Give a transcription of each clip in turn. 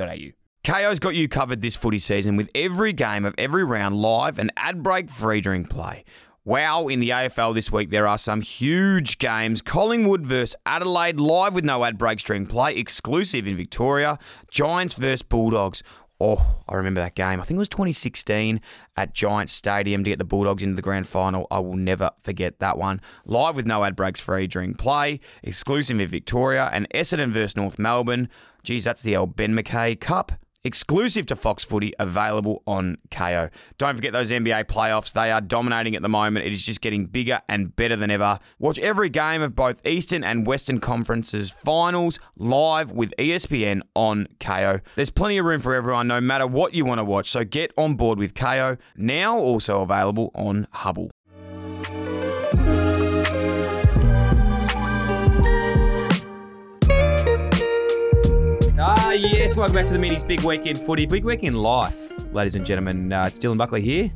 au. Kayo's got you covered this footy season with every game of every round live and ad break free during play. Wow, in the AFL this week there are some huge games. Collingwood versus Adelaide live with no ad breaks during play, exclusive in Victoria. Giants versus Bulldogs. Oh, I remember that game. I think it was 2016 at Giants Stadium to get the Bulldogs into the grand final. I will never forget that one. Live with no ad breaks free during play, exclusive in Victoria, and Essendon versus North Melbourne. Geez, that's the old Ben McKay Cup. Exclusive to Fox Footy, available on Kayo. Don't forget those NBA playoffs. They are dominating at the moment. It is just getting bigger and better than ever. Watch every game of both Eastern and Western Conferences finals live with ESPN on Kayo. There's plenty of room for everyone, no matter what you want to watch. So get on board with Kayo, now also available on Hubbl. Yes. Welcome back to the Meaties Big Weekend Footy. Big Weekend Life, ladies and gentlemen. Uh, it's Dylan Buckley here,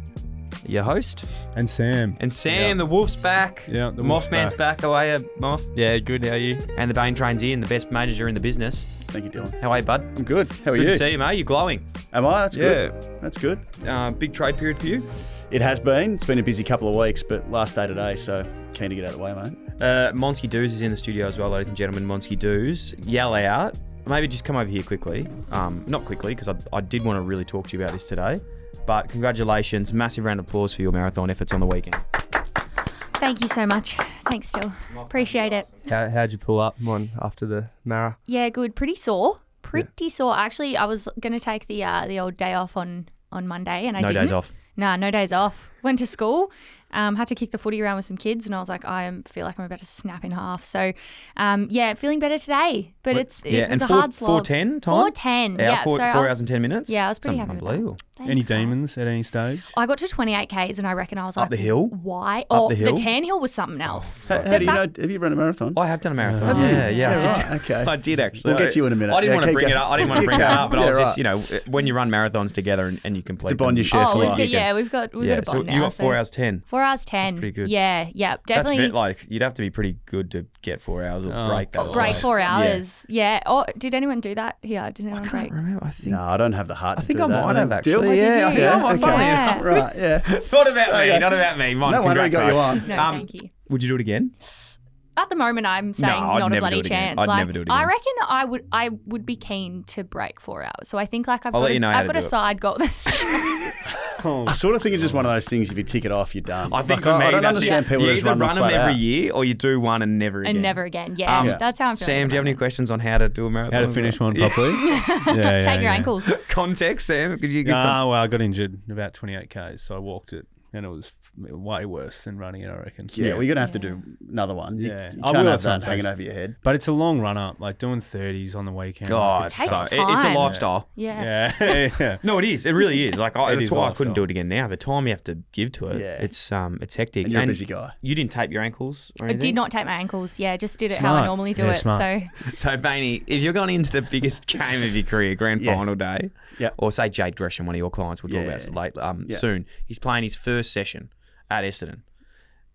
your host. And Sam. And Sam, the Wolf's back. Yeah, the the Wolf's Mothman's back. back. Away, uh, Moff. Yeah, good. How are you? And the Bain Train's in, the best manager in the business. Thank you, Dylan. How are you, bud? I'm good. How are you? Good you? to see you, mate. You're glowing. Am I? That's good. That's good. Uh, big trade period for you. It has been. It's been a busy couple of weeks, but last day today, so keen to get out of the way, mate. Uh, Monsky Doos is in the studio as well, ladies and gentlemen. Monsky Doos, yell out. Maybe just come over here quickly. Um, not quickly, because I, I did want to really talk to you about this today. But congratulations. Massive round of applause for your marathon efforts on the weekend. Thank you so much. Thanks, still. Appreciate it. How, how'd you pull up one after the Mara? Yeah, good. Pretty sore. Pretty sore. Actually, I was gonna take the uh, the old day off on on Monday, and I No didn't. days off. Nah, no days off. Went to school. Um, had to kick the footy around with some kids, and I was like, I am, feel like I'm about to snap in half. So, um, yeah, feeling better today. But it's it yeah, was and a four, hard slog. 410 time? Four ten. Yeah, Yeah, four, so four was- hours and 10 minutes? Yeah, I was pretty Something happy with that. unbelievable. Thanks, Any guys. demons at any stage? I got to 28 k's, and I reckon I was Up like, the hill? Why? Oh, the hill? the tan hill was something else. How, how do you know? Have you run a marathon? I have done a marathon. Have you? yeah, yeah, I Yeah, did. right, okay. I did actually. We'll get to you in a minute. I didn't Yeah, want to keep bring it up. I didn't want to bring it up, but I Yeah, was just, you know, when you run marathons together and, and you complete It's a bond them, you share oh, for life. yeah, we've got we've yeah, got a so bond now. You got four hours ten. Four hours ten. pretty good. Yeah, yeah, That's definitely. a bit like you'd have to be pretty good to get four hours or Oh, break that. as break well. four hours. Yeah. Oh, did anyone do that? Yeah, did anyone break? Remember, I think. No, I don't have the heart. I to think do I that. might have actually. Oh, did yeah, I you? think I might. okay. Funny Yeah. Right. Yeah. Not about me. Okay. Not about me. Mine, No wonder he congrats, got you on. No, Um, thank you. Would you do it again? At the moment, I'm saying I'd not a bloody do it again. chance. I'd like, never do it I reckon I would. I would be keen to break four hours. So I think like I've I'll got. let a, you know how I've to got a it. side goal. I sort of think it's just one of those things. If you tick it off, you're done. I think Like, I, I don't understand it. people you that just either run, run them them flat every out. year or you do one and never again. and never again. Yeah, Um, that's how I'm feeling. Sam, at do you have any moment. questions on how to do a marathon? How to finish one properly? yeah, yeah, Take your yeah. ankles. Context, Sam. Could you give Ah, well, I got injured about 28 k's, so I walked it, and it was way worse than running it, I reckon. Yeah, well, you're gonna have to do another one. You, Yeah. you I can't will have that stage. hanging over your head. But it's a long run up, like doing 30s on the weekend. Oh, like, it's, it's so, Takes it- it's a time. lifestyle. Yeah. yeah, yeah. No, it is. It really is. Like I, It that's is why I couldn't do it again now. The time you have to give to it, Yeah. it's um, it's hectic. And you're a busy guy. You didn't tape your ankles or I anything. did not tape my ankles. Yeah, just did it how I normally do Yeah, it. smart. So So, Bainey, if you're going into the biggest game of your career, grand Yeah. final day, Yeah. or say Jade Gresham, one of your clients, we'll talk Yeah. about this late um, Yeah. soon. He's playing his first session at Essendon.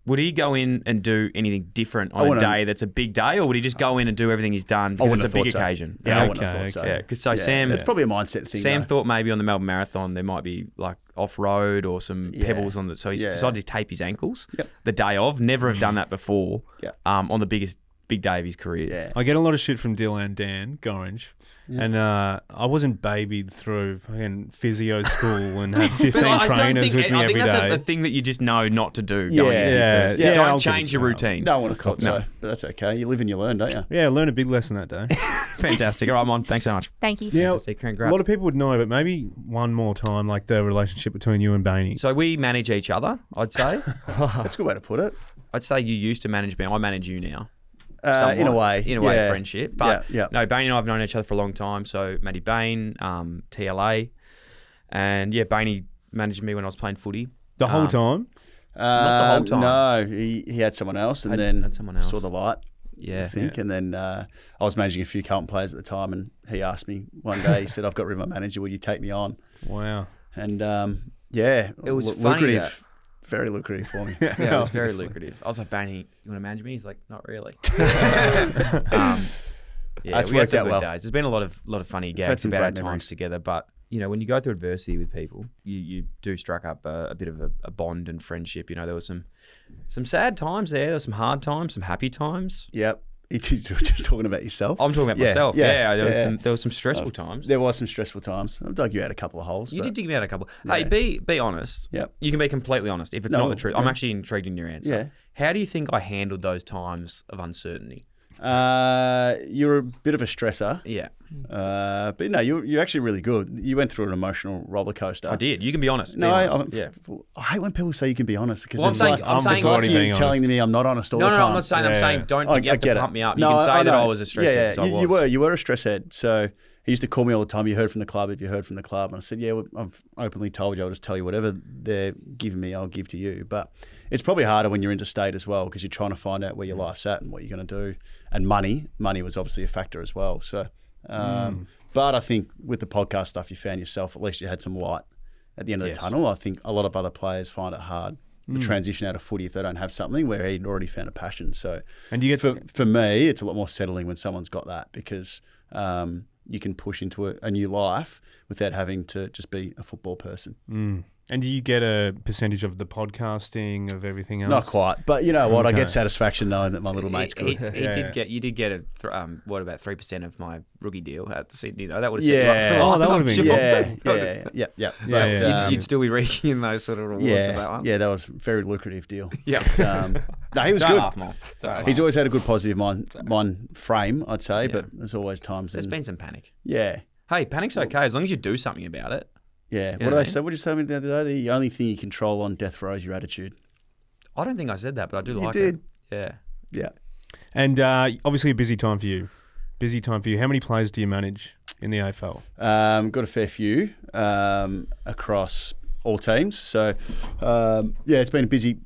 Would he go in and do anything different on a day that's a big day, or would he just go in and do everything he's done because it's a big so. occasion? Yeah, I wouldn't have Okay, thought so. okay. Yeah, 'cause so Yeah, Sam- it's probably a mindset thing. Sam though. thought maybe on the Melbourne Marathon there might be like off road or some Yeah. pebbles on the. So he Yeah. decided to tape his ankles Yep. the day of. Never have done that before. Yeah. Um, on the biggest big day of his career. Yeah. I get a lot of shit from Dylan Dan Gorringe. And uh, I wasn't babied through fucking physio school and had 15 But I just don't trainers think, with me I think every that's day. a, a thing that you just know not to do. Yeah. Going into your Yeah. first. Yeah, Don't I'll give change it your a routine. No one want to thought No. so, but that's okay. You live and you learn, don't you? yeah, I learned a big lesson that day. Fantastic. All right, Mon. Thanks so much. thank you. Yeah, Fantastic. a lot of people would know, but maybe one more time, like the relationship between you and Bainey. so we manage each other. I'd say. That's a good way to put it. I'd say you used to manage me. I manage you now. Uh, in a way, in a way, yeah. friendship. But Yeah, yeah. no, Bain and I have known each other for a long time. So Matty Bain, um, TLA, and yeah, Bainey managed me when I was playing footy. The whole Um, time. Not the whole Um, time. No, he, he had someone else, and Had- then had someone else. saw the light. Yeah, I think, and then uh, I was managing a few Carlton players at the time, and he asked me one day. He said, "I've got rid of my manager. Will you take me on?" Wow. And um, yeah, It was lu- funny lucrative, very lucrative for me. yeah, it was very Obviously. lucrative. I was like, Bainey, you want to manage me? He's like, not really. um, yeah, That's we had worked some out good well. days. There's been a lot of lot of funny gags some about our great times memories. together, but you know, when you go through adversity with people, you, you do strike up a, a bit of a, a bond and friendship. You know, there was some some sad times there. There were some hard times, some happy times. yep. You're talking about yourself. I'm talking about Yeah, myself. yeah, Yeah, there was yeah. some there was some uh, stressful times. There was some stressful times. I dug you out a couple of holes. You but did dig me out a couple. Hey, Yeah. be be honest. Yep. You can be completely honest. If it's No, not the truth, I'm actually intrigued in your answer. Yeah. How do you think I handled those times of uncertainty? Uh, you're a bit of a stressor, Yeah, uh, but no, you're, you're actually really good. You went through an emotional roller coaster. I did. You can be honest. No, Be I, honest. I, yeah. I hate when people say you can be honest because Well, I'm it's saying- like, I'm it's saying- like you being telling honest. me I'm not honest all No, the no, time. I'm not saying. I'm Yeah. saying don't I- think you I have to get it. pump me up. No, you can say I that. I was a stress Yeah, head. yeah. I you, was. you were. You were a stress head. So he used to call me all the time. You heard from the club. If you heard from the club, and I said, yeah, well, I've openly told you. I'll just tell you whatever they're giving me, I'll give to you. But it's probably harder when you're interstate as well because you're trying to find out where your life's at and what you're going to do. And money, money was obviously a factor as well. So, um, but I think with the podcast stuff, you found yourself. At least you had some light at the end of Yes. the tunnel. I think a lot of other players find it hard. The transition out of footy if they don't have something where he'd already found a passion. So And you get for, for me, it's a lot more settling when someone's got that because um, you can push into a, a new life without having to just be a football person. Mm. And do you get a percentage of the podcasting of everything else? Not quite, but you know what? I Okay. get satisfaction knowing that my little mate's He, good. he, he Yeah. did get. You did get a. Th- um, what about three percent of my rookie deal at the Sydney? though? That would have set you up for Yeah. life, Oh, that would've been sure. yeah, yeah, yeah, yeah, yeah. Yeah, But, yeah. um, You'd, you'd still be reeking in those sort of rewards of that yeah, one. yeah, that was a very lucrative deal. Yeah. But, um, no, he was Don't good. laugh, Mom. Don't He's always had a good positive mind, mind frame, I'd say, Yeah. but there's always times. There's in- been some panic. yeah, Hey, panic's okay as long as you do something about it. Yeah. know what did what I they say? What did you tell me the other day? The only thing you control on death row is your attitude. I don't think I said that, but I do You like did. it. Yeah. Yeah. And uh, obviously a busy time for you. Busy time for you. How many players do you manage in the AFL? Um, got a fair few um, across all teams. So, um, yeah, it's been a busy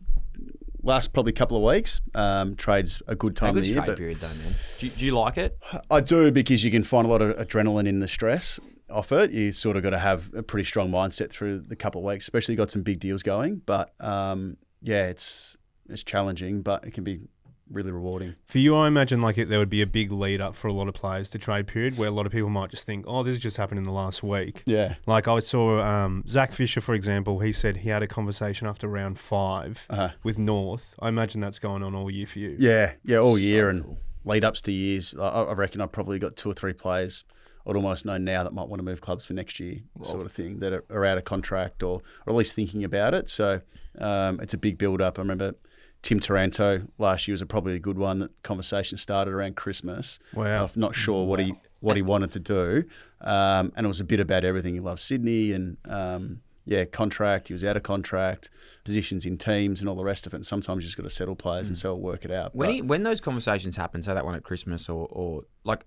last probably couple of weeks. Um, trade's a good time A time good of the year. straight period though, man. Do you, do you like it? I do because you can find a lot of adrenaline in the stress off it. You sort of got to have a pretty strong mindset through the couple of weeks, especially got some big deals going. But um, yeah, it's it's challenging, but it can be really rewarding. For you, I imagine like it, there would be a big lead up for a lot of players to trade period where a lot of people might just think, oh, this has just happened in the last week. Yeah. Like I saw um, Zac Fisher, for example, he said he had a conversation after round five Uh-huh. with North. I imagine that's going on all year for you. Yeah, yeah, all year So and lead ups to years. I, I reckon I've probably got two or three players I'd almost know now that might want to move clubs for next year, sort of thing, that are, are out of contract or, or at least thinking about it. So um, it's a big build up. I remember Tim Taranto last year was a probably a good one. That conversation started around Christmas. Wow. I'm not sure what he what he wanted to do, um, and it was a bit about everything. He loved Sydney and. Um, yeah, contract. He was out of contract, positions in teams, and all the rest of it. And sometimes you just got to settle players, and so we'll work it out. When But- he, when those conversations happen, say that one at Christmas, or, or like,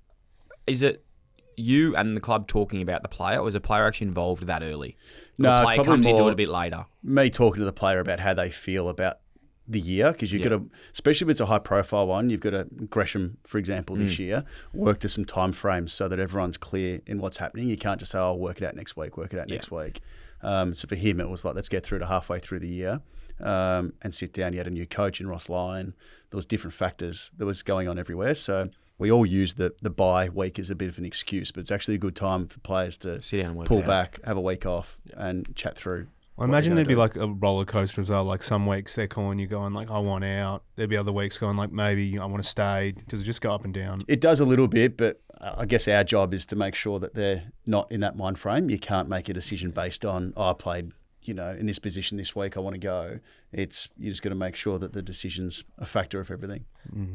is it you and the club talking about the player, or is the player actually involved that early? Or No, the it's player probably comes into more- it a bit later. me talking to the player about how they feel about the year because you've Yeah. got to, especially if it's a high profile one, you've got to Gresham, for example, this Mm. year, work to some time frames so that everyone's clear in what's happening. You can't just say, "I'll work it out next week, work it out Yeah. next week." Um, so for him, it was like, let's get through to halfway through the year. Um, and sit down. He had a new coach in Ross Lyon. There was different factors that was going on everywhere. So we all use the the bye week as a bit of an excuse, but it's actually a good time for players to Sit down and work pull back, have a week off, and chat through. I imagine there'd be gonna like a roller coaster as well. Like some weeks they're calling you going like, I want out. There'd be other weeks going like, maybe I want to stay. Does it just go up and down? It does a little bit, but uh, I guess our job is to make sure that they're not in that mind frame. You can't make a decision based on, oh, I played, you know, in this position this week, I want to go. It's you're just got to make sure that the decision's a factor of everything.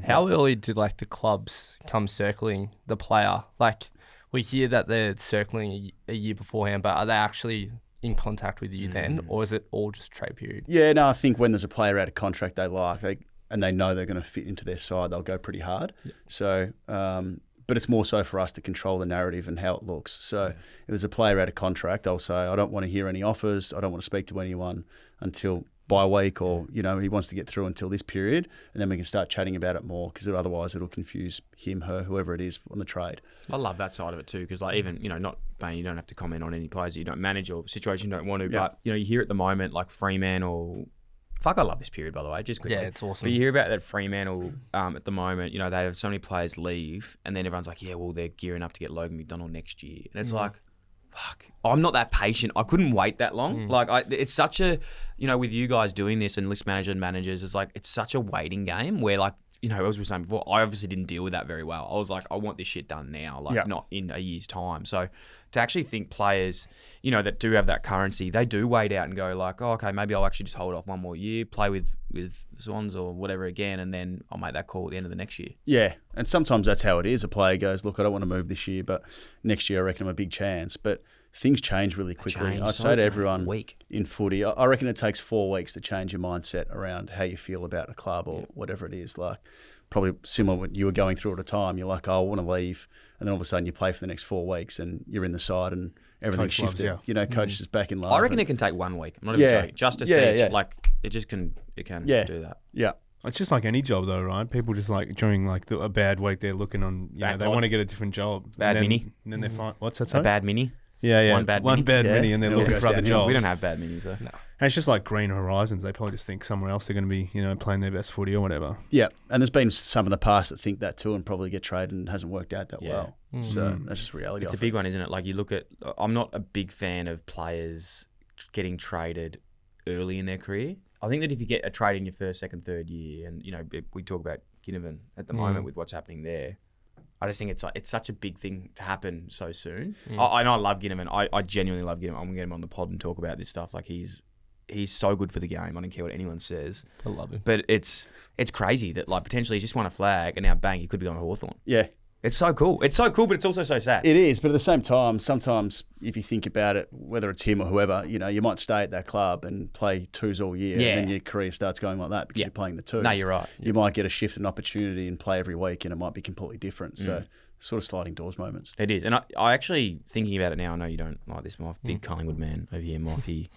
How early do like the clubs come circling the player? Like we hear that they're circling a year beforehand, but are they actually in contact with you then, or is it all just trade period? Yeah, no, I think when there's a player out of contract they like, they and they know they're going to fit into their side, they'll go pretty hard. So, um, but it's more so for us to control the narrative and how it looks. So, if there's a player out of contract, I'll say I don't want to hear any offers. I don't want to speak to anyone until by week or you know he wants to get through until this period, and then we can start chatting about it more because otherwise it'll confuse him, her, whoever it is on the trade. I love that side of it too, because like even you know not Bain, you don't have to comment on any players that you don't manage or situation you don't want to, Yeah. but you know you hear at the moment like Fremantle. Fuck, I love this period by the way. Just quickly. Yeah, it's awesome. But you hear about that Fremantle um, at the moment. You know they have so many players leave, and then everyone's like, yeah, well they're gearing up to get Logan McDonald next year, and it's like. Fuck. I'm not that patient. I couldn't wait that long. Like, I, it's such a, you know, with you guys doing this and list manager and managers, it's like it's such a waiting game where, like, you know, as we were saying before, I obviously didn't deal with that very well. I was like, I want this shit done now, like not in a year's time. So to actually think players, you know, that do have that currency, they do wait out and go like, oh, okay, maybe I'll actually just hold off one more year, play with with Swans or whatever again, and then I'll make that call at the end of the next year. Yeah, and sometimes that's how it is. A player goes, "Look, I don't want to move this year, but next year I reckon I'm a big chance." But things change really quickly. change I so say to everyone week. in footy, I- I reckon it takes four weeks to change your mindset around how you feel about a club or whatever it is. Like probably similar what you were going through at a time. You're like, "Oh, I want to leave," and then all of a sudden you play for the next four weeks and you're in the side and everything Coach loves shifted. you. You know, mm-hmm. coach is back in love. I reckon and- it can take one week. I'm not even Yeah. joking. Just to Yeah, see, yeah. like it just can, it can Yeah. do that. yeah, It's just like any job, though, right? People just like during like the, a bad week, they're looking on. You know, they pod. want to get a different job. Bad and then, mini. And then they mm. find what's that? A bad mini. Yeah, yeah. one bad one mini. bad Yeah, mini, and they're it all looking goes for other downhill. jobs. We don't have bad minis though. No. And it's just like green horizons. They probably just think somewhere else they're going to be, you know, playing their best footy or whatever. yeah. And there's been some in the past that think that too and probably get traded and hasn't worked out that Yeah. well. Hmm. So that's just reality. It's a of it. big one, isn't it? Like you look at, I'm not a big fan of players getting traded early in their career. I think that if you get a trade in your first, second, third year, and you know we talk about Ginnivan at the hmm. moment with what's happening there, I just think it's like it's such a big thing to happen so soon. Mm. I, I know I love Ginnivan. I, I genuinely love Ginnivan. I'm gonna get him on the pod and talk about this stuff. Like he's he's so good for the game. I don't care what anyone says. I love him. But it's it's crazy that like potentially he's just won a flag and now bang, he could be on Hawthorn. Yeah, It's so cool. It's so cool, but it's also so sad. It is, but at the same time, sometimes if you think about it, whether it's him or whoever, you know, you might stay at that club and play twos all year, Yeah. and then your career starts going like that because Yeah. you're playing the twos. No, you're right. You might get a shift and opportunity and play every week, and it might be completely different. Mm. So, sort of sliding doors moments. It is, and I, I actually thinking about it now. I know you don't like this, Moff. Big Collingwood man over here, Moff. He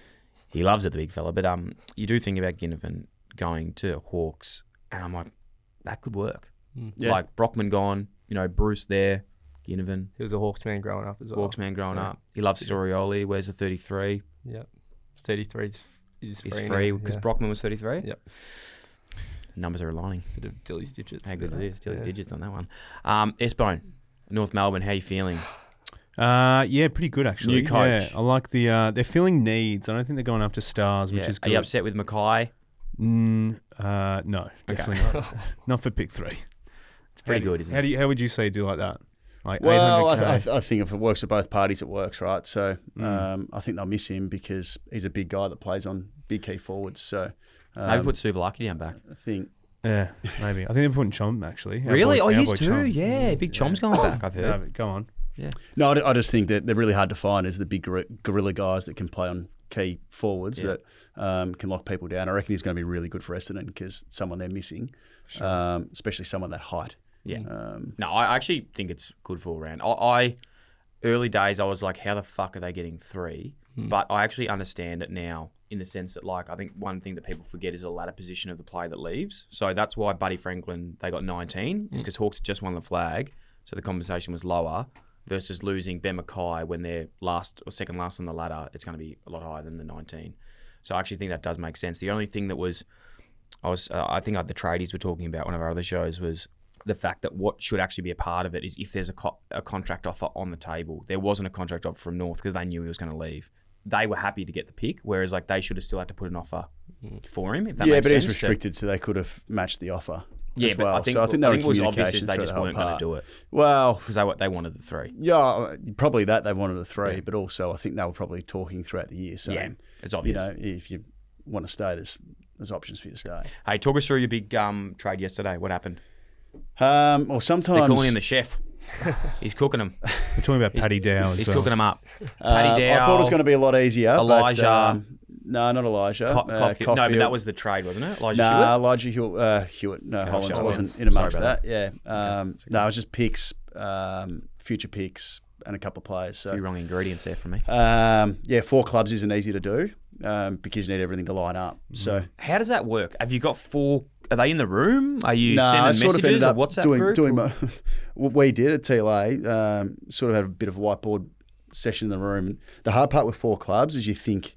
he loves it, the big fella. But um, you do think about Ginnivan going to Hawks, and I'm like, that could work. Yeah. Like Brockman gone, you know, Bruce there, Ginnivan, He was a Hawks man growing up as well. Hawks man growing So, up. He loves Storioli. Where's the 33? Yep. 33 is, is He's free. free because yeah. Brockman was 33. Yep. Numbers are aligning. Bit of Dilly's digits. How good is this? Still Yeah. digits on that one. Um, S-Bone, North Melbourne. How you feeling? Uh, yeah, pretty good actually. New coach. Yeah, I like the. Uh, they're filling needs. I don't think they're going after stars, which Yeah. is good. Are you upset with McKay? Mm, uh, no, definitely not. Not for pick three. It's pretty How do- good, isn't how it? do you, how would you say do like that? Like Well, I, th- I, th- I think if it works for both parties, it works, right? So, Mm. um, I think they'll miss him because he's a big guy that plays on big key forwards. So, um, Maybe put Suvalaki down back. I think yeah, maybe. I think they're putting Chom actually. Our Really? boy- oh, our he's boy too. Chom. Yeah, Big Chom's going back. I've heard. but go on. Yeah. No, I d- I just think that they're really hard to find as the big gorilla guys that can play on key forwards Yeah. that um, can lock people down. I reckon he's going to be really good for Essendon because someone they're missing, um, especially someone that height. Yeah. Um, No, I actually think it's good for all round. I, I early days I was like, how the fuck are they getting three? But I actually understand it now in the sense that like I think one thing that people forget is the ladder position of the player that leaves. So that's why Buddy Franklin they got 19 is because Hawks just won the flag, so the compensation was lower. Versus losing Ben McKay when they're last or second last on the ladder, it's going to be a lot higher than the 19. So I actually think that does make sense. The only thing that was I was, uh, I think the tradies were talking about one of our other shows was the fact that what should actually be a part of it is if there's a, co- a contract offer on the table. There wasn't a contract offer from North because they knew he was going to leave. They were happy to get the pick, whereas like they should have still had to put an offer for him. If that yeah, makes but he's sense, to- restricted, so they could have matched the offer. Yeah, as but well. I think, so I think, they I think in it was obvious is they just weren't going to do it Well, because they wa- they wanted the three. yeah, probably that they wanted the three, Yeah. but also I think they were probably talking throughout the year, So Yeah, it's obvious. you know, if you want to stay, there's there's options for you to stay. Hey, talk us through your big um, trade yesterday. What happened? Um, well, They're sometimes calling him the chef. He's cooking them. We're talking about Paddy Dow. as He's well. cooking them up. Uh, Paddy Dow. I thought it was going to be a lot easier. Elijah. But, um, No, not Elijah. Co- Uh, Caulfield. No, but that was the trade, wasn't it? Elijah Nah, Hewitt? Elijah Hewitt. Uh, Hewitt. No, Okay, Hollands wasn't in amongst about that. Yeah. Um, no, it was just picks, um, future picks, and a couple of players. A few wrong ingredients there for me. um, yeah, four clubs isn't easy to do um, because you need everything to line up. So, How does that work? Have you got four? Are they in the room? Are you Nah, sending I sort of messages ended up or WhatsApp doing, group? doing my, what we did at TLA. Um, sort of had a bit of a whiteboard session in the room. The hard part with four clubs is you think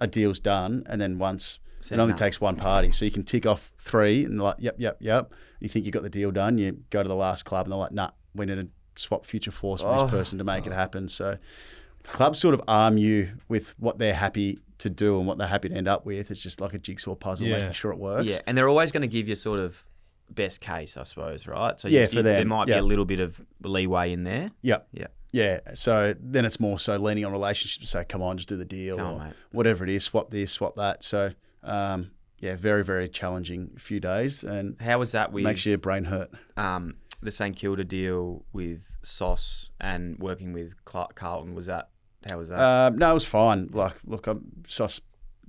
a deal's done, and then once it only takes one party, so you can tick off three and like, yep, yep, yep. You think you got the deal done. You go to the last club, and they're like, nah, we need to swap future force with Oh. this person to make it oh. happen. So. Clubs sort of arm you with what they're happy to do and what they're happy to end up with. It's just like a jigsaw puzzle, Yeah. making sure it works. Yeah, and they're always going to give you sort of best case, I suppose, right? So Yeah, you, for you- there them, might be a little bit of leeway in there. Yep. Yeah. Yeah. So then it's more so leaning on relationships to say, come on, just do the deal or mate. whatever it is, swap this, swap that. So, um, yeah, very, very challenging few days and How was that with makes your brain hurt. um, the St Kilda deal with Sauce and working with Clark Carlton? Was that how was that? Um, no, it was fine. Like, look, I'm Sos,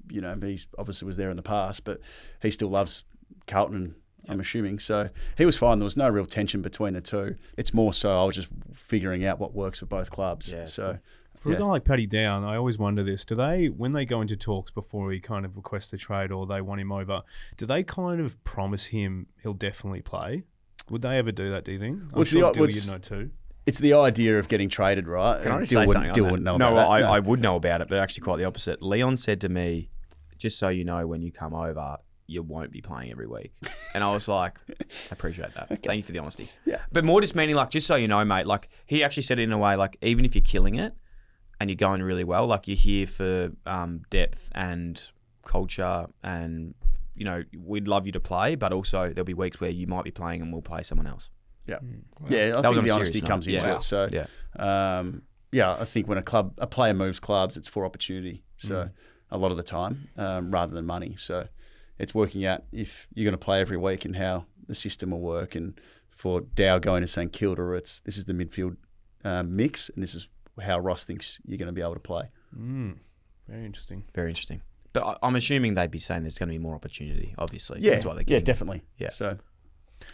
you know, he obviously was there in the past, but he still loves Carlton, I'm assuming. So he was fine. There was no real tension between the two. It's more so I was just figuring out what works for both clubs. Yeah, so, For Yeah. a guy like Paddy Dow, I always wonder this: Do they, when they go into talks before he kind of requests a trade or they want him over, do they kind of promise him he'll definitely play? Would they ever do that? Do you think? I'm What's the- sure Dill what's- you'd know too. it's the idea of getting traded, right? Can I just Dill say something? Dill on that? wouldn't know no, about I, that. I would know about it, but actually quite the opposite. Leon said to me, "Just so you know, when you come over, you won't be playing every week." And I was like, "I appreciate that. Thank you for the honesty." Yeah. But more just meaning like, just so you know, mate. Like he actually said it in a way like, even if you're killing it and you're going really well, like you're here for um, depth and culture and. You know, we'd love you to play, but also there'll be weeks where you might be playing and we'll play someone else. Yeah, That yeah. I was think on the serious honesty note. comes into Yeah. it. So, Yeah. um, yeah, I think when a club, a player moves clubs, it's for opportunity. So, Mm. a lot of the time, um, rather than money. So, it's working out if you're going to play every week and how the system will work. And for Dow going to St Kilda, it's this is the midfield um, mix, and this is how Ross thinks you're going to be able to play. Mm, very interesting. Very interesting. But I- I'm assuming they'd be saying there's going to be more opportunity. Obviously, Yeah, that's why they're yeah, getting. definitely. Yeah. So,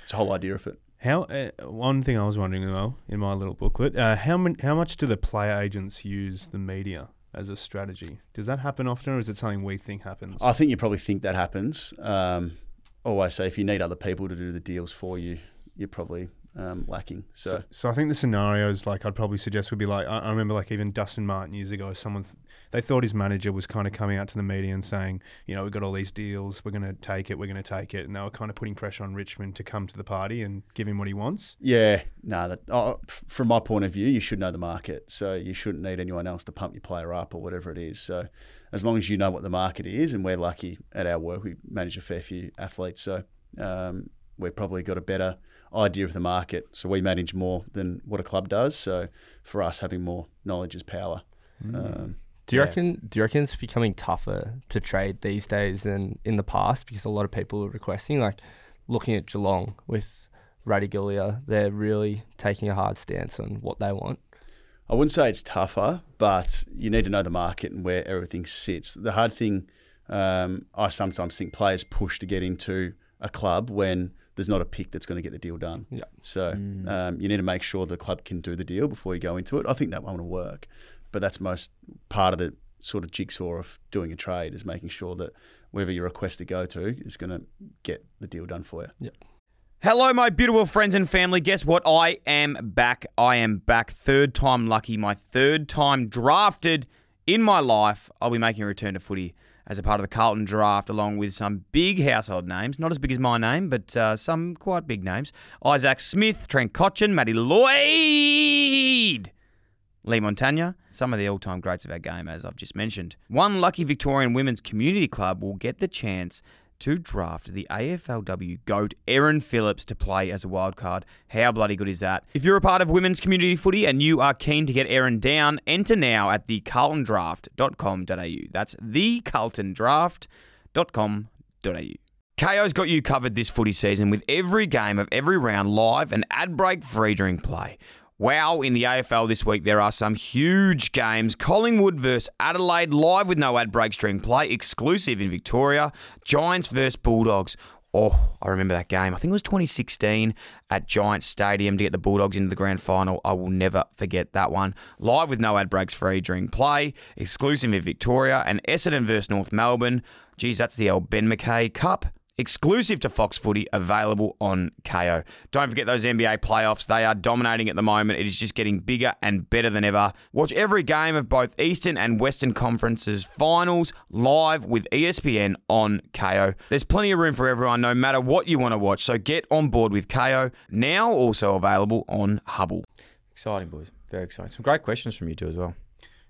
it's the whole idea of it. How uh, one thing I was wondering though in my little booklet, uh, how mon- how much do the player agents use the media as a strategy? Does that happen often, or is it something we think happens? I think you probably think that happens. Um, always say if you need other people to do the deals for you, you're probably um, lacking. So, So, so I think the scenarios like I'd probably suggest would be like I, I remember like even Dustin Martin years ago, someone th- they thought his manager was kind of coming out to the media and saying, you know, we've got all these deals, we're going to take it, we're going to take it, and they were kind of putting pressure on Richmond to come to the party and give him what he wants. yeah, no, that oh, f- from my point of view, you should know the market. So you shouldn't need anyone else to pump your player up or whatever it is. So as long as you know what the market is, and we're lucky at our work, we manage a fair few athletes. So um, we've probably got a better idea of the market. So we manage more than what a club does. So for us, having more knowledge is power. Um, Do you Yeah. reckon? Do you reckon it's becoming tougher to trade these days than in the past because a lot of people are requesting? Like looking at Geelong with Ratugolea, they're really taking a hard stance on what they want. I wouldn't say it's tougher, but you need to know the market and where everything sits. The hard thing, um, I sometimes think players push to get into a club when there's not a pick that's going to get the deal done. Yeah. So um, you need to make sure the club can do the deal before you go into it. I think that one will work, but that's most part of the sort of jigsaw of doing a trade is making sure that wherever you request to go to is going to get the deal done for you. Yeah. Hello, my beautiful friends and family. Guess what? I am back. I am back. Third time lucky. My third time drafted in my life. I'll be making a return to footy as a part of the Carlton draft, along with some big household names. Not as big as my name, but uh, some quite big names. Isaac Smith, Trent Cotchin, Matty Lloyd. Leigh Montagna, some of the all time greats of our game, as I've just mentioned. One lucky Victorian Women's Community Club will get the chance to draft the AFLW GOAT Erin Phillips to play as a wild card. How bloody good is that? If you're a part of women's community footy and you are keen to get Erin down, enter now at thecarltondraft.com.au. That's thecarltondraft.com.au. Kayo's got you covered this footy season with every game of every round live and ad break free during play. Wow, in the AFL this week, there are some huge games. Collingwood versus Adelaide, live with no ad break stream play, exclusive in Victoria. Giants versus Bulldogs. Oh, I remember that game. I think it was 2016 at Giants Stadium to get the Bulldogs into the grand final. I will never forget that one. Live with no ad breaks free during play, exclusive in Victoria, and Essendon versus North Melbourne. Geez, that's the old Ben McKay Cup exclusive to Fox Footy, available on Kayo. Don't forget those NBA playoffs. They are dominating at the moment. It is just getting bigger and better than ever. Watch every game of both Eastern and Western Conferences finals live with ESPN on Kayo. There's plenty of room for everyone, no matter what you want to watch. So get on board with Kayo, now also available on Hubbl. Exciting, boys. Very exciting. Some great questions from you two as well.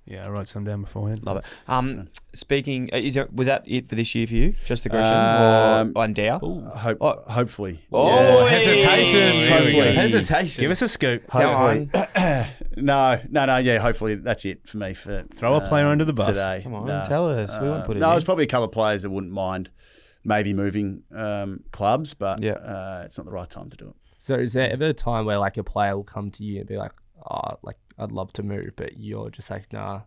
Yeah, I wrote some down beforehand. Love it. Um, speaking, uh, is there, was that it for this year for you? Just the Gresham Um, or Endow? Hope, Oh. Hopefully. Oh, Yeah. Hesitation. Here we go. Hesitation. Give us a scoop. Come Hopefully. no, no, no. Yeah, hopefully that's it for me. For Throw a player um, under the bus. today. Come on, No. tell us. We won't Uh, put it No, in. there's probably a couple of players that wouldn't mind maybe moving um, clubs, but Yeah. uh, it's not the right time to do it. So is there ever a time where like a player will come to you and be like, oh, like I'd love to move, but you're just like, nah,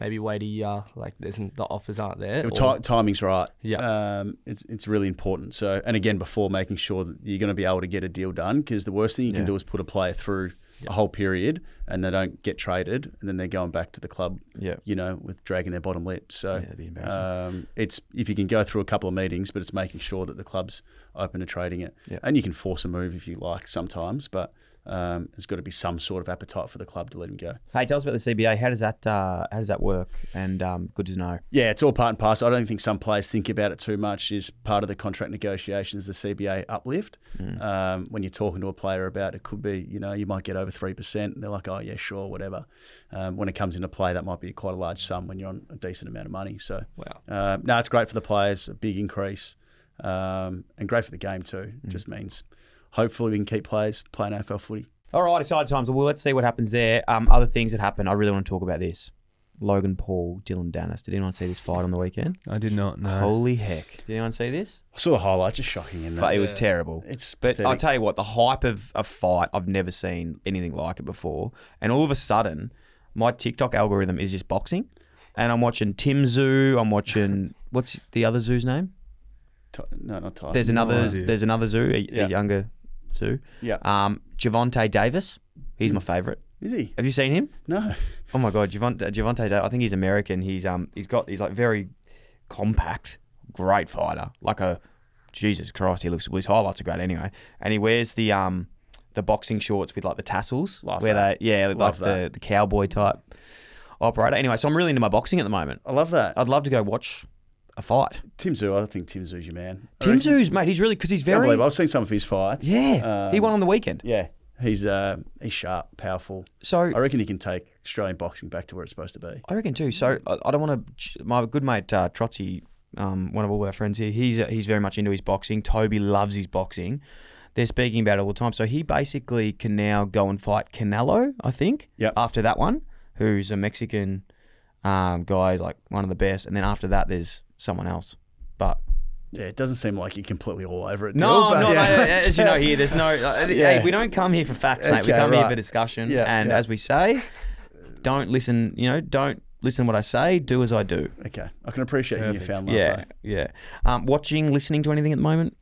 maybe wait a year. Like there's the offers aren't there. Or- timing's right. Yeah. um, it's it's really important. So, and again, before making sure that you're going to be able to get a deal done, because the worst thing you Yeah. can do is put a player through a whole period and they don't get traded, and then they're going back to the club, Yeah. you know, with dragging their bottom lip. So, Yeah, um, it's if you can go through a couple of meetings, but it's making sure that the club's open to trading it, Yeah. and you can force a move if you like sometimes, but. Um, there's got to be some sort of appetite for the club to let him go. Hey, tell us about the CBA. How does that uh, how does that work? And um, good to know. Yeah, it's all part and parcel. I don't think some players think about it too much. Is part of the contract negotiations the CBA uplift. Um, when you're talking to a player about it, could be you know you might get over three percent. They're like, oh yeah, sure, whatever. Um, when it comes into play, that might be quite a large sum when you're on a decent amount of money. So Wow. uh, no, it's great for the players, a big increase, um, and great for the game too. Just means hopefully we can keep players playing AFL footy. All right, exciting times. Well, let's see what happens there. Um, other things that happen. I really want to talk about this. Logan Paul, Dillon Danis. Did anyone see this fight on the weekend? I did not know. Holy heck! Did anyone see this? I saw the highlights; it's shocking. And But it was terrible. it's But pathetic. I'll tell you what, the hype of a fight, I've never seen anything like it before. And all of a sudden, my TikTok algorithm is just boxing. And I'm watching Tim Tszyu. I'm watching, what's the other Tszyu's name? Ty- no, not Tyson. There's another, idea. there's another Tszyu, a, a Yeah. younger Tszyu. Yeah, Um, Gervonta Davis. He's my favourite. is he? Have you seen him? No. Oh my god, Gervonta, Gervonta Davis. I think he's American. He's um, he's got, he's like very compact, great fighter. Like a, Jesus Christ, he looks. Well, his highlights are great anyway. And he wears the um, the boxing shorts with like the tassels, Love where that. they, yeah, like Love the the cowboy type operator. Anyway, so I'm really into my boxing at the moment. I love that. I'd love to go watch a fight. Tim Tszyu, I think Tim Tszyu's your man. Tim Tszyu's mate, he's really because he's very believe I've seen some of his fights. yeah. he Um, won on the weekend. Yeah, he's uh, he's sharp, powerful. So I reckon he can take Australian boxing back to where it's supposed to be. I reckon too. So I, I don't want to. My good mate uh, Trotsy, um, one of all our friends here, he's he's very much into his boxing. Toby loves his boxing. They're speaking about it all the time. So he basically can now go and fight Canelo. I think. Yep. After that one, who's a Mexican um, guy, like one of the best, and then after that, there's someone else. But Yeah, it doesn't seem like you're completely all over it. no, Dill, but no, yeah. no, as you know here, there's no. Uh, Yeah. Hey, we don't come here for facts, mate. we Okay, come here for discussion. Yeah, and yeah. as we say, don't listen. You know, don't listen to what I say. Do as I do. Okay, I can appreciate you your found love. Yeah, though. yeah. Um, watching, listening to anything at the moment?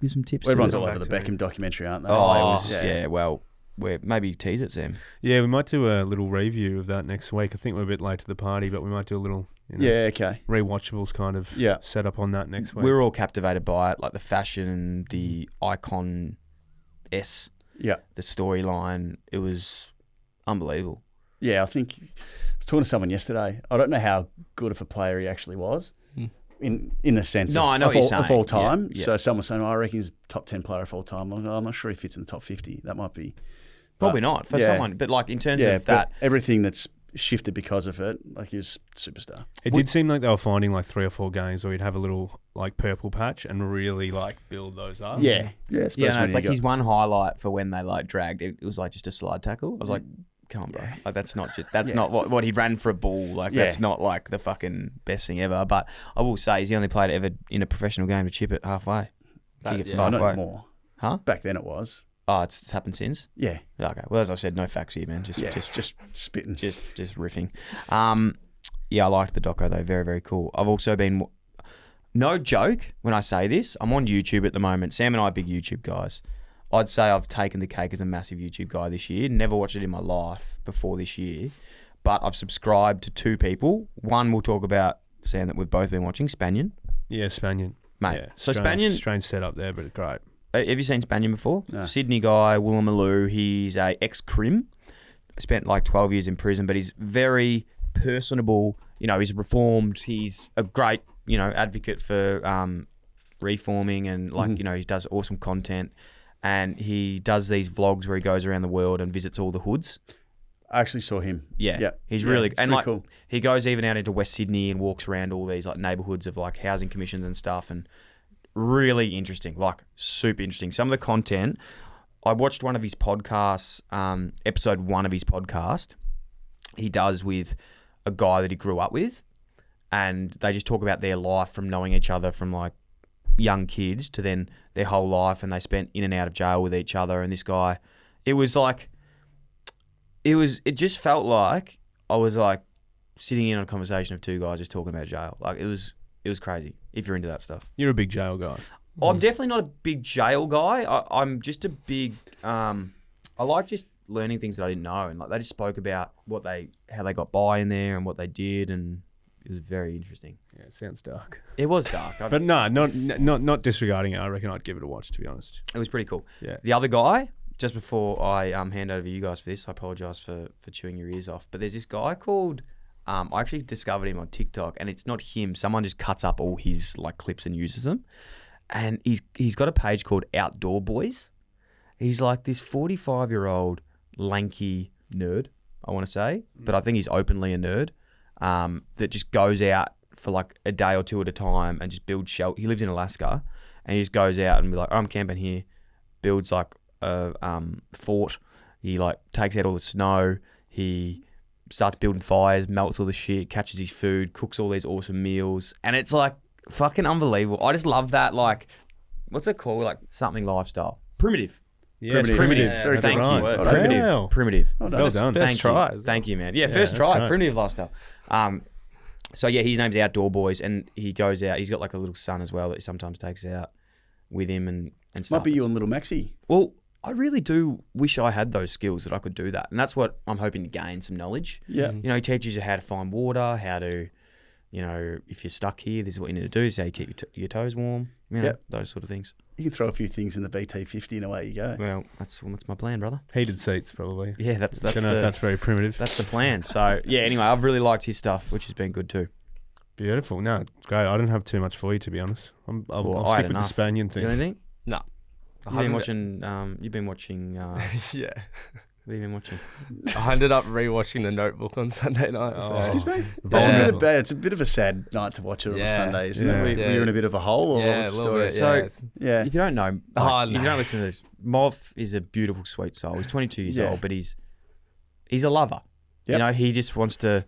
Give some tips. Well, everyone's all over the back to Beckham documentary, aren't they? Oh, They yeah, was- yeah. Well, we're maybe tease it, Sam. Yeah, we might do a little review of that next week. I think we're a bit late to the party, but we might do a little you know, yeah, okay, rewatchables kind of yeah. set up on that next week. We're all captivated by it, like the fashion, the icon, s, Yeah. the storyline. It was unbelievable. Yeah, I think I was talking to someone yesterday. I don't know how good of a player he actually was. Hmm. In in the sense No, of, I know of, all, of all time. Yeah, yeah. So someone was saying, oh, I reckon he's top 10 player of all time. I'm, "Oh, I'm not sure he fits in the top 50. That might be. Probably But, not for yeah. someone, but like in terms Yeah, of that, everything that's shifted because of it, like he was superstar. It did seem like they were finding like three or four games where you'd have a little like purple patch and really like build those up. Yeah. Yeah, I suppose yeah, no, when it's you like got- his one highlight for when they like dragged it. It was like just a slide tackle. I was like, come on, bro. Yeah. Like that's not just that's Yeah. not what what he ran for a ball. Like Yeah. that's not like the fucking best thing ever. But I will say he's the only player to ever in a professional game to chip it halfway. That- Kick it yeah. from No, not halfway. anymore. Huh? Back then it was. Oh, it's, it's happened since. Yeah, Yeah, Okay. Well, as I said, no facts here, man. Just yeah, just just just spitting. just just riffing. Um, yeah, I liked the doco though. Very very cool. I've also been, no joke when I say this. I'm on YouTube at the moment. Sam and I are big YouTube guys. I'd say I've taken the cake as a massive YouTube guy this year. Never watched it in my life before this year, but I've subscribed to two people. One we'll talk about Sam that we've both been watching. Spanion, Yeah, Spanian. mate. Yeah, so strange, Spanion, strange setup there, but great. Uh, have you seen Spanion before? No. Sydney guy, Woolloomooloo. He's a ex crim. Spent like twelve years in prison, but he's very personable. You know, he's reformed. He's a great, you know, advocate for um, reforming and like Mhm. you know he does awesome content. And he does these vlogs where he goes around the world and visits all the hoods. I actually saw him. Yeah, Yeah, he's Yeah, really and like cool. he goes even out into West Sydney and walks around all these like neighborhoods of like housing commissions and stuff and really interesting, like super interesting. Some of the content I watched one of his podcasts, um, episode one of his podcast. He does with a guy that he grew up with, and they just talk about their life from knowing each other from like young kids to then their whole life, and they spent in and out of jail with each other. And this guy, it was like, it was, it just felt like I was like sitting in on a conversation of two guys just talking about jail. Like it was, it was crazy. If you're into that stuff. You're a big jail guy. I'm definitely not a big jail guy. I, I'm just a big. Um, I like just learning things that I didn't know, and like they just spoke about what they, how they got by in there, and what they did, and it was very interesting. Yeah, it sounds dark. It was dark. I- But no, not not not disregarding it. I reckon I'd give it a watch. To be honest. it was pretty cool. Yeah. The other guy, just before I um, hand over to you guys for this, I apologize for for chewing your ears off. But there's this guy called. Um, I actually discovered him on TikTok, and it's not him. Someone just cuts up all his like clips and uses them, and he's he's got a page called Outdoor Boys. He's like this 45 year old lanky nerd, I want to say, but I think he's openly a nerd um, that just goes out for like a day or two at a time and just builds shelter. He lives in Alaska, and he just goes out and be like, oh, I'm camping here, builds like a um, fort. He like takes out all the snow. He starts building fires, melts all the shit, catches his food, cooks all these awesome meals, and it's like fucking unbelievable. I just love that. Like, what's it called? Like something lifestyle. Primitive. Yeah, Primitive. Primitive. Yeah, very Thank good. you. Well Primitive. done. Primitive. Well done. Well That's- done. First Thank try. you. Thank you, man. Yeah, Yeah, first that's try. great. Primitive lifestyle. Um, so yeah, his name's Outdoor Boys, and he goes out. He's got like a little son as well that he sometimes takes out with him and and stuff. Might be you and little Maxi. Well, I really do wish I had those skills that I could do that, and that's what I'm hoping to gain some knowledge. Yeah. You know, he teaches you how to find water, how to, you know, if you're stuck here, this is what you need to do. This is how you keep your, t- your toes warm. You know, Yep. those sort of things. You can throw a few things in the BT50 and away you go. Well, that's well, that's my plan, brother. Heated seats, probably. Yeah, that's that's Don't know the, if that's very primitive. that's the plan. So yeah, anyway, I've really liked his stuff, which has been good too. Beautiful. No, great. I don't have too much for you, to be honest. I'm, I'll, Well, I'll stick had with the enough. Spaniard You thing. know anything? No. You've been watching. Um, you've been watching. Uh, yeah. what have you been watching? I ended up rewatching The Notebook on Sunday night. so- Oh. Excuse me. That's a bit of bad. It's a bit of a sad night to watch it on a Yeah. Sunday, isn't Yeah. it? Were, Yeah. were you in a bit of a hole, or what yeah, was a little bit. So- yeah. If you don't know, Oh, like, if you don't listen to this, Moff is a beautiful, sweet soul. He's 22 years Yeah. old, but he's he's a lover. You know, he just wants to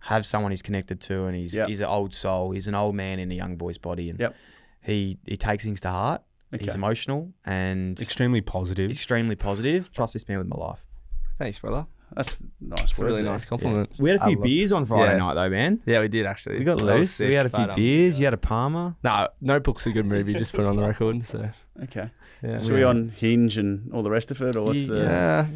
have someone he's connected to, and he's Yep. he's an old soul. He's an old man in a young boy's body, and Yep. he he takes things to heart. Okay. He's emotional and Extremely positive. extremely positive. Trust this man with my life. Thanks, brother. That's nice It's a really there. nice compliment. We had a few beers on Friday Yeah. night though, man. Yeah, we did actually. We got That was loose. We had a few but, um, beers. You had a Palmer. No, Notebook's a good movie. Just put it on the record. So Okay. yeah. So we on Hinge and all the rest of it, or what's the? yeah.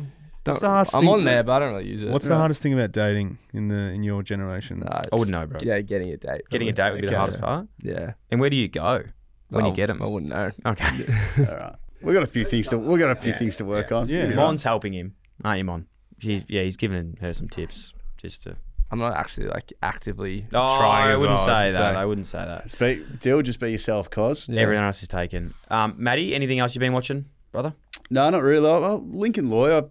Don't- the hardest I'm thing- on there, but I don't really use it. What's the hardest thing about dating in the in your generation? No, I wouldn't know, bro. Yeah, getting a date. Getting a date would be the Okay. hardest part. Yeah. And where do you go when you get them? I wouldn't know. Okay. All right. We got a few things to. We got a few things to work on. Yeah. You know? Mon's helping him, aren't you, Mon? He's, yeah, he's giving her some tips just to. I'm not actually like actively Oh, trying. I as wouldn't well, say so- that. I wouldn't say that. Speak, Dill, just be yourself, cause. Yeah. Everyone else is taken. Um, Maddie, anything else you've been watching, brother? No, not really. Well, Lincoln Lawyer.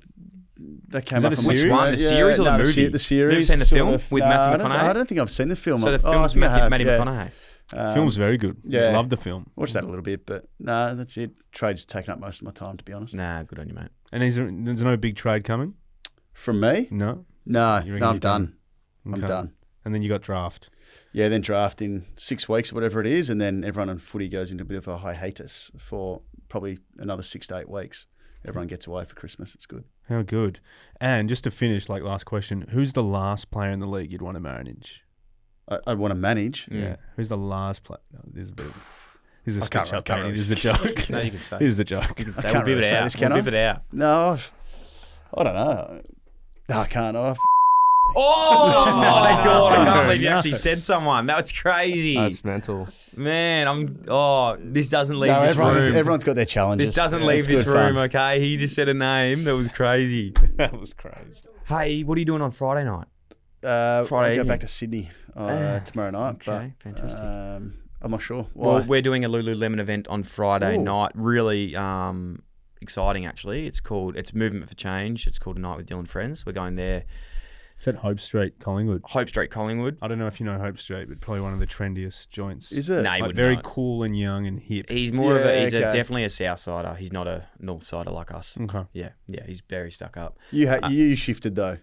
That came Is up it a on series? One, the series or the movie? se- The, series. Never seen the film of- with no, Matthew I don't- McConaughey? I don't think I've seen the film. So the Oh, film's I think Matthew, have, yeah. McConaughey. Um, Film's very good. yeah. Love the film. Watched that a little bit, but no, that's it. Trade's taken up most of my time, to be honest. Nah, good on you, mate. And is there, there's no big trade coming? From me, No. no, no, I'm you're done. done? I'm done. And then you got draft. Yeah, then draft in six weeks or whatever it is, and then everyone on footy goes into a bit of a hiatus for probably another six to eight weeks. everyone gets away for Christmas. It's good. How good. And just to finish, like last question, who's the last player in the league you'd want to manage? I, I want to manage. Yeah. Who's the last player? No, this is a bit. This is a I can't- up, can't really This is a joke. No, you can say. This is a joke. You can say. can't We'll bib really it say out. this, can we'll I? bib it out. No, I don't know. No, I can't. Oh, oh! oh my god! I can't believe you actually said someone. That's crazy, That's mental. man. I'm. Oh, this doesn't leave no, this everyone, room. everyone's got their challenges. this doesn't Yeah, leave it's this good room. fun. Okay, he just said a name that was crazy. that was crazy. hey, what are you doing on Friday night? Uh, Friday I'll go back to Sydney uh, tomorrow night. okay, but, fantastic. Um, I'm not sure. Why? Well, we're doing a Lululemon event on Friday Ooh. night. Really um, exciting, actually. It's called it's Movement for Change. It's called a night with Dylan Friends. We're going there. Is that Hope Street, Collingwood? Hope Street, Collingwood. I don't know if you know Hope Street, but probably one of the trendiest joints. Is it? No, he like very know. cool and young and hip. He's more of a Yeah, he's a, definitely a South Sider. He's not a North Sider like us. Okay. Yeah, yeah. He's very stuck up. You ha- Uh, you shifted though.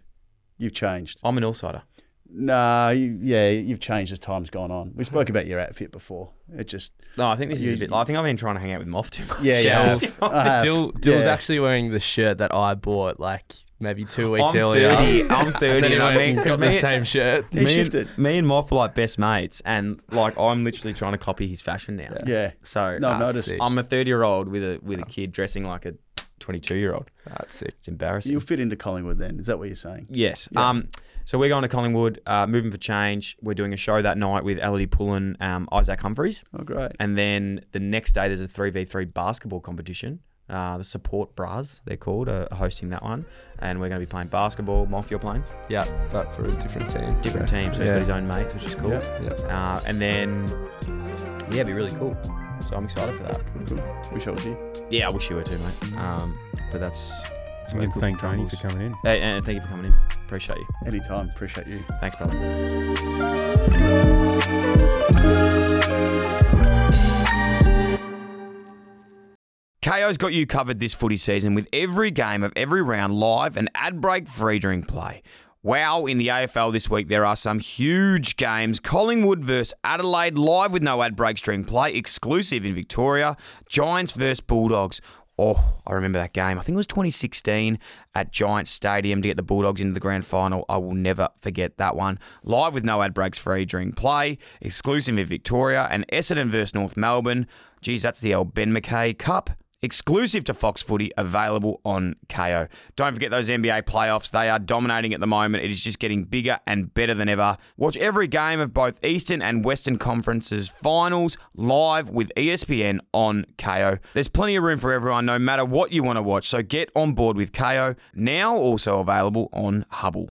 You've changed. I'm an North Sider. Nah, you, yeah, you've changed as time's gone on. We spoke about your outfit before. It just No, I think this is a bit. I think I've been trying to hang out with Moff too much. yeah, Yeah. yeah. I have. Dyl, Dyl's Yeah. actually wearing the shirt that I bought like maybe two weeks I'm earlier. 30. I'm 30. then he and I went mean, and 'cause got the me, same shirt. He me, shifted. and, me and Moff are like best mates, and like I'm literally trying to copy his fashion now. Yeah. So No, I've uh, noticed. sick. I'm a 30 year old with a with a kid dressing like a 22 year old. That's sick. It's embarrassing. You'll fit into Collingwood then. Is that what you're saying? Yes. Yeah. Um, so we're going to Collingwood, uh, moving for change. We're doing a show that night with Elodie Pullen, um, Isaac Humphries, Oh, great. and then the next day there's a three v three basketball competition. Uh, the Support Bras, they're called, are hosting that one, and we're going to be playing basketball. Moff, you're playing Yeah, but for a different team. different So, teams, so he's yeah. got his own mates, which is cool. Yeah. Yeah. Uh, and then yeah, it'd be really cool. So I'm excited for that. Cool. Wish I was here. Yeah, I wish you were too, mate. Um, but that's. You can thank Tony for coming in. Hey, and thank you for coming in. Appreciate you. Anytime. Appreciate you. Thanks, brother. Kayo's got you covered this footy season with every game of every round live and ad break free during play. Wow, in the AFL this week, there are some huge games. Collingwood versus Adelaide, live with no ad break during play, exclusive in Victoria. Giants versus Bulldogs. Oh, I remember that game. I think it was 2016 at Giants Stadium to get the Bulldogs into the grand final. I will never forget that one. Live with no ad breaks free during play, exclusive in Victoria, and Essendon versus North Melbourne. Geez, that's the old Ben McKay Cup. Exclusive to Fox Footy, available on Kayo. Don't forget those NBA playoffs. They are dominating at the moment. It is just getting bigger and better than ever. Watch every game of both Eastern and Western Conferences finals live with ESPN on Kayo. There's plenty of room for everyone, no matter what you want to watch. So get on board with Kayo, now also available on Hubbl.